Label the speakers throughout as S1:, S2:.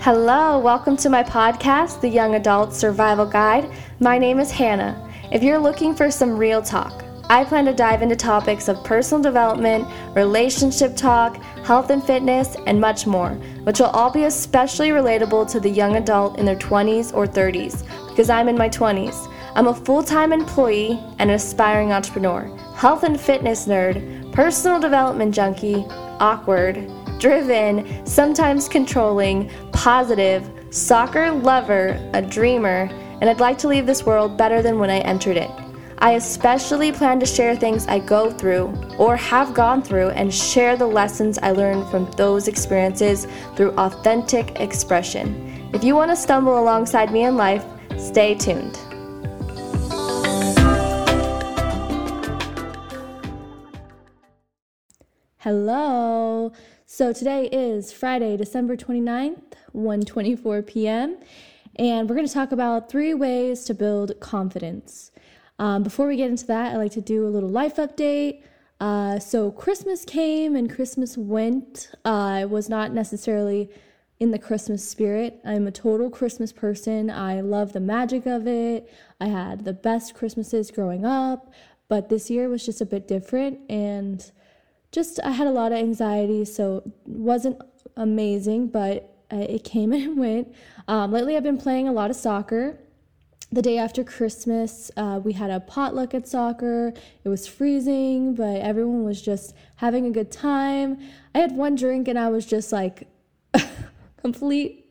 S1: Hello, welcome to my podcast, The Young Adult Survival Guide. My name is Hannah. If you're looking for some real talk, I plan to dive into topics of personal development, relationship talk, health and fitness, and much more, which will all be especially relatable to the young adult in their 20s or 30s, because I'm in my 20s. I'm a full time employee and an aspiring entrepreneur, health and fitness nerd, personal development junkie, awkward, driven, sometimes controlling, positive, soccer lover, a dreamer, and I'd like to leave this world better than when I entered it. I especially plan to share things I go through or have gone through and share the lessons I learned from those experiences through authentic expression. If you want to stumble alongside me in life, stay tuned. Hello. So today is Friday, December 29th, 1:24 p.m., and we're going to talk about three ways to build confidence. Um, before we get into that, I'd like to do a little life update. Uh, so Christmas came and Christmas went. Uh, I was not necessarily in the Christmas spirit. I'm a total Christmas person. I love the magic of it. I had the best Christmases growing up, but this year was just a bit different and just I had a lot of anxiety, so wasn't amazing, but it came and went. Um, lately, I've been playing a lot of soccer the day after Christmas, uh, we had a potluck at soccer. It was freezing, but everyone was just having a good time. I had one drink and I was just like complete,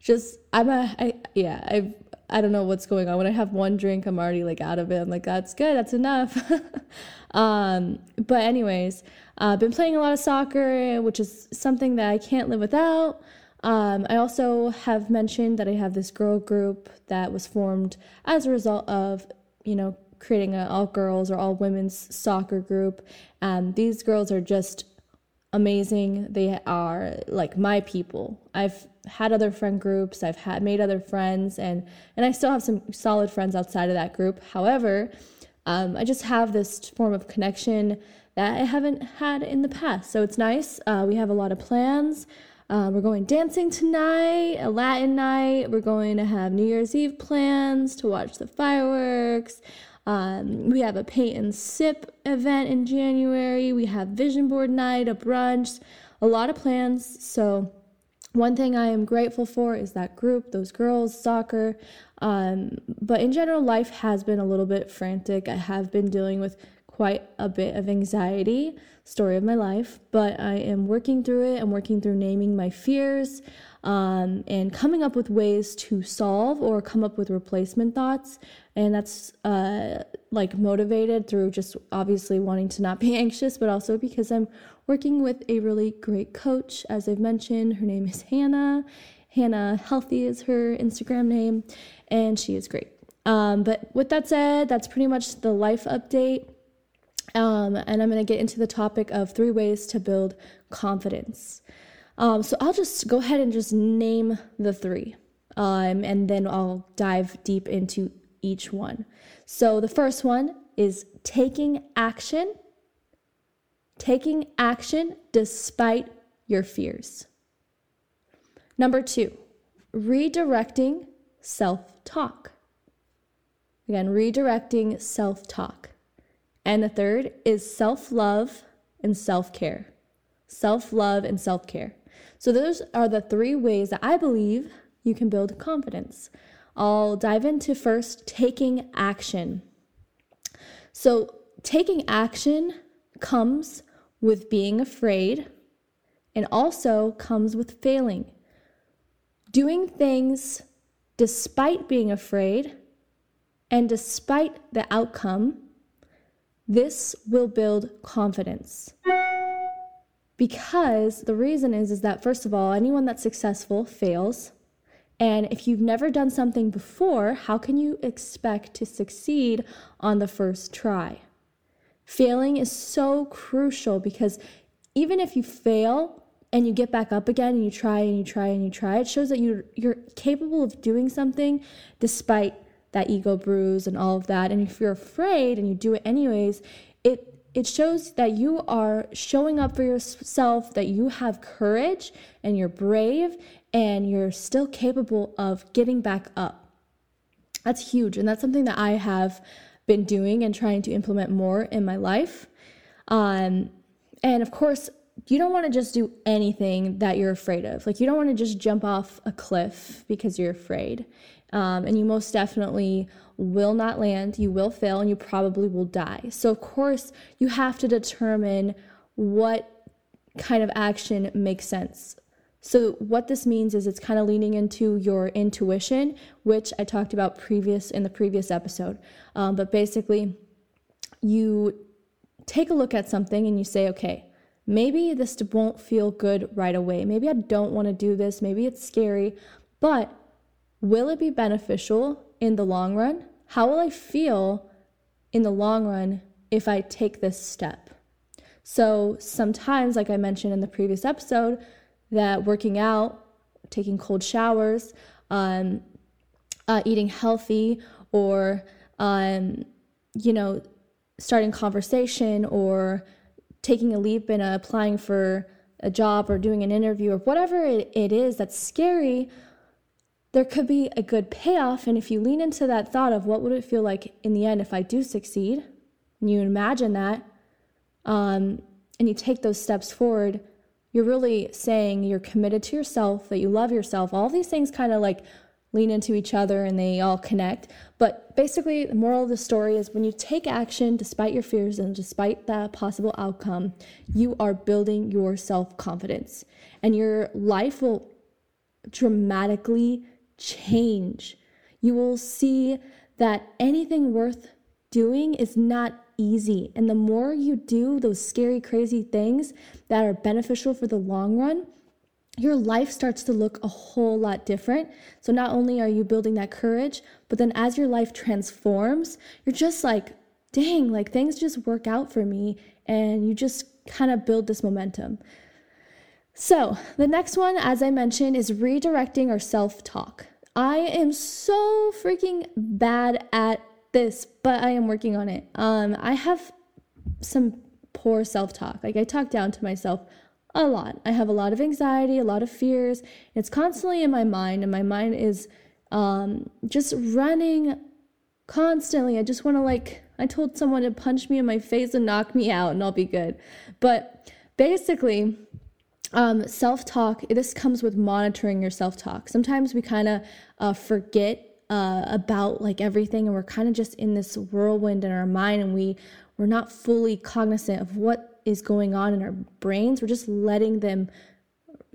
S1: just, I'm a, I, yeah, I, I don't know what's going on. When I have one drink, I'm already like out of it. I'm like, that's good, that's enough. um, but, anyways, I've uh, been playing a lot of soccer, which is something that I can't live without. Um, I also have mentioned that I have this girl group that was formed as a result of, you know, creating an all girls or all women's soccer group. And these girls are just amazing. They are like my people. I've had other friend groups, I've had made other friends, and and I still have some solid friends outside of that group. However, um, I just have this form of connection that I haven't had in the past. So it's nice. Uh, we have a lot of plans. Uh, we're going dancing tonight, a Latin night. We're going to have New Year's Eve plans to watch the fireworks. Um, we have a paint and sip event in January. We have vision board night, a brunch, a lot of plans. So, one thing I am grateful for is that group, those girls, soccer. Um, but in general, life has been a little bit frantic. I have been dealing with quite a bit of anxiety, story of my life, but I am working through it. I'm working through naming my fears um, and coming up with ways to solve or come up with replacement thoughts. And that's uh, like motivated through just obviously wanting to not be anxious, but also because I'm working with a really great coach. As I've mentioned, her name is Hannah. Hannah Healthy is her Instagram name, and she is great. Um, but with that said, that's pretty much the life update. Um, and I'm going to get into the topic of three ways to build confidence. Um, so I'll just go ahead and just name the three, um, and then I'll dive deep into each one. So the first one is taking action. Taking action despite your fears. Number two, redirecting self talk. Again, redirecting self talk. And the third is self love and self care. Self love and self care. So, those are the three ways that I believe you can build confidence. I'll dive into first taking action. So, taking action comes with being afraid and also comes with failing. Doing things despite being afraid and despite the outcome this will build confidence. Because the reason is is that first of all, anyone that's successful fails. And if you've never done something before, how can you expect to succeed on the first try? Failing is so crucial because even if you fail and you get back up again and you try and you try and you try, it shows that you're you're capable of doing something despite that ego bruise and all of that. And if you're afraid and you do it anyways, it it shows that you are showing up for yourself, that you have courage and you're brave and you're still capable of getting back up. That's huge. And that's something that I have been doing and trying to implement more in my life. Um, and of course, you don't want to just do anything that you're afraid of. Like, you don't want to just jump off a cliff because you're afraid. Um, and you most definitely will not land, you will fail, and you probably will die. So, of course, you have to determine what kind of action makes sense. So, what this means is it's kind of leaning into your intuition, which I talked about previous in the previous episode. Um, but basically, you take a look at something and you say, okay, maybe this won't feel good right away. Maybe I don't want to do this. Maybe it's scary, but will it be beneficial in the long run? How will I feel in the long run if I take this step? So, sometimes, like I mentioned in the previous episode, that working out, taking cold showers, um, uh, eating healthy, or, um, you know, starting conversation or taking a leap and applying for a job or doing an interview or whatever it, it is that's scary there could be a good payoff. And if you lean into that thought of what would it feel like in the end if I do succeed, and you imagine that, um, and you take those steps forward, you're really saying you're committed to yourself, that you love yourself. All these things kind of like lean into each other and they all connect. But basically, the moral of the story is when you take action despite your fears and despite the possible outcome, you are building your self confidence. And your life will dramatically change. You will see that anything worth doing is not easy. And the more you do those scary, crazy things that are beneficial for the long run, your life starts to look a whole lot different. So, not only are you building that courage, but then as your life transforms, you're just like, dang, like things just work out for me. And you just kind of build this momentum. So, the next one, as I mentioned, is redirecting our self talk. I am so freaking bad at this, but I am working on it. Um, I have some poor self talk. Like, I talk down to myself a lot. I have a lot of anxiety, a lot of fears. It's constantly in my mind, and my mind is um, just running constantly. I just want to, like, I told someone to punch me in my face and knock me out, and I'll be good. But basically, um, self talk, this comes with monitoring your self talk. Sometimes we kind of uh, forget uh, about like everything and we're kind of just in this whirlwind in our mind and we we're not fully cognizant of what is going on in our brains we're just letting them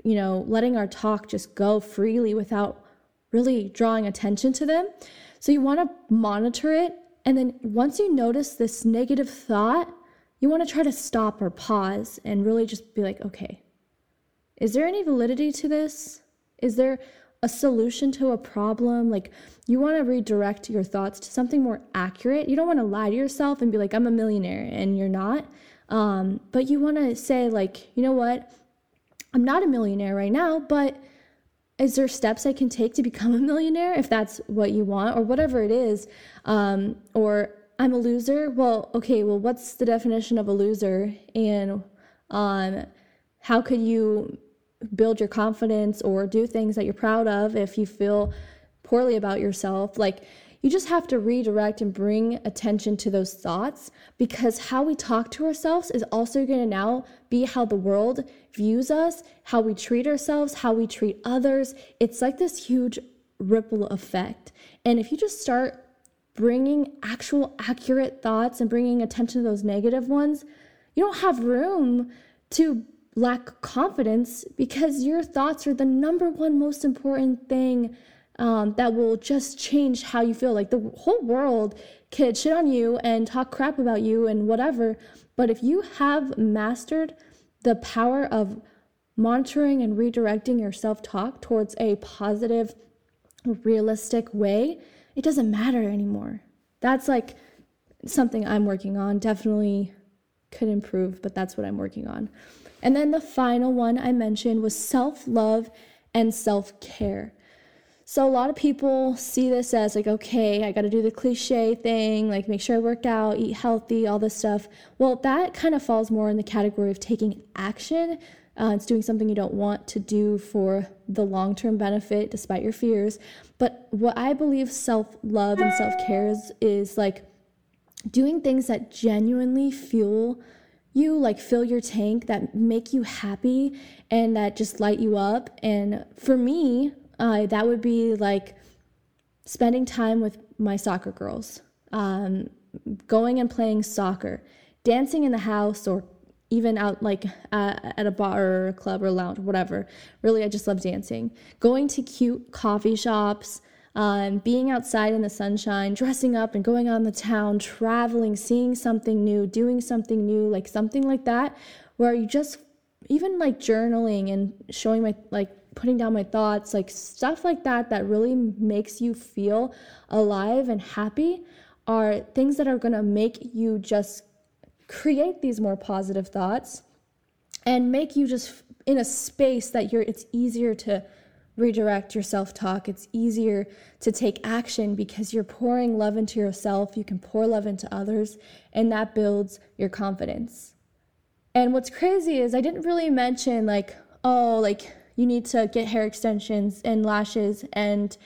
S1: you know letting our talk just go freely without really drawing attention to them so you want to monitor it and then once you notice this negative thought you want to try to stop or pause and really just be like okay is there any validity to this? Is there a solution to a problem? Like, you want to redirect your thoughts to something more accurate. You don't want to lie to yourself and be like, I'm a millionaire, and you're not. Um, but you want to say, like, you know what? I'm not a millionaire right now, but is there steps I can take to become a millionaire if that's what you want, or whatever it is? Um, or I'm a loser. Well, okay, well, what's the definition of a loser? And um, how could you build your confidence or do things that you're proud of if you feel poorly about yourself. Like, you just have to redirect and bring attention to those thoughts because how we talk to ourselves is also going to now be how the world views us, how we treat ourselves, how we treat others. It's like this huge ripple effect. And if you just start bringing actual accurate thoughts and bringing attention to those negative ones, you don't have room to lack confidence because your thoughts are the number one most important thing um, that will just change how you feel. Like the whole world could shit on you and talk crap about you and whatever. But if you have mastered the power of monitoring and redirecting your self talk towards a positive, realistic way, it doesn't matter anymore. That's like something I'm working on. Definitely could improve, but that's what I'm working on. And then the final one I mentioned was self love and self care. So a lot of people see this as like, okay, I got to do the cliche thing, like make sure I work out, eat healthy, all this stuff. Well, that kind of falls more in the category of taking action. Uh, it's doing something you don't want to do for the long term benefit despite your fears. But what I believe self love and self care is, is like doing things that genuinely fuel you, like fill your tank, that make you happy and that just light you up. And for me, uh, that would be like spending time with my soccer girls, um, going and playing soccer, dancing in the house, or even out like uh, at a bar or a club or lounge, whatever. Really, I just love dancing. Going to cute coffee shops, um, being outside in the sunshine, dressing up and going on the town, traveling, seeing something new, doing something new, like something like that, where you just even like journaling and showing my like putting down my thoughts, like stuff like that, that really makes you feel alive and happy, are things that are gonna make you just create these more positive thoughts and make you just in a space that you're, it's easier to redirect your self talk. It's easier to take action because you're pouring love into yourself. You can pour love into others, and that builds your confidence. And what's crazy is I didn't really mention, like, oh, like you need to get hair extensions and lashes and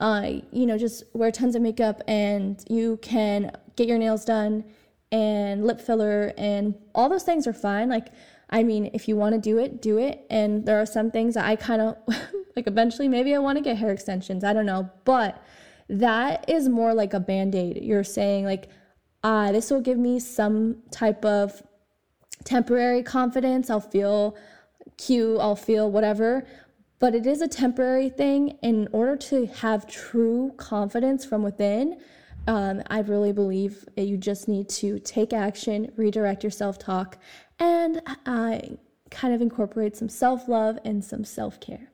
S1: uh, you know just wear tons of makeup and you can get your nails done and lip filler and all those things are fine like i mean if you want to do it do it and there are some things that i kind of like eventually maybe i want to get hair extensions i don't know but that is more like a band-aid you're saying like ah this will give me some type of temporary confidence i'll feel cute, I'll feel whatever. But it is a temporary thing. In order to have true confidence from within, um, I really believe that you just need to take action, redirect your self talk, and uh, kind of incorporate some self love and some self care.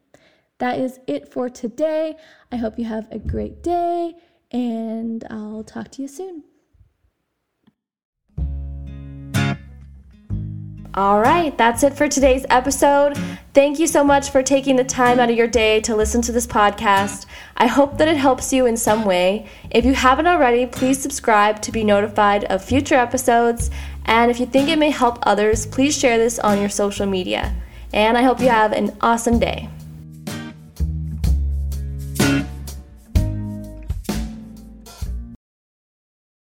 S1: That is it for today. I hope you have a great day, and I'll talk to you soon.
S2: All right, that's it for today's episode. Thank you so much for taking the time out of your day to listen to this podcast. I hope that it helps you in some way. If you haven't already, please subscribe to be notified of future episodes. And if you think it may help others, please share this on your social media. And I hope you have an awesome day.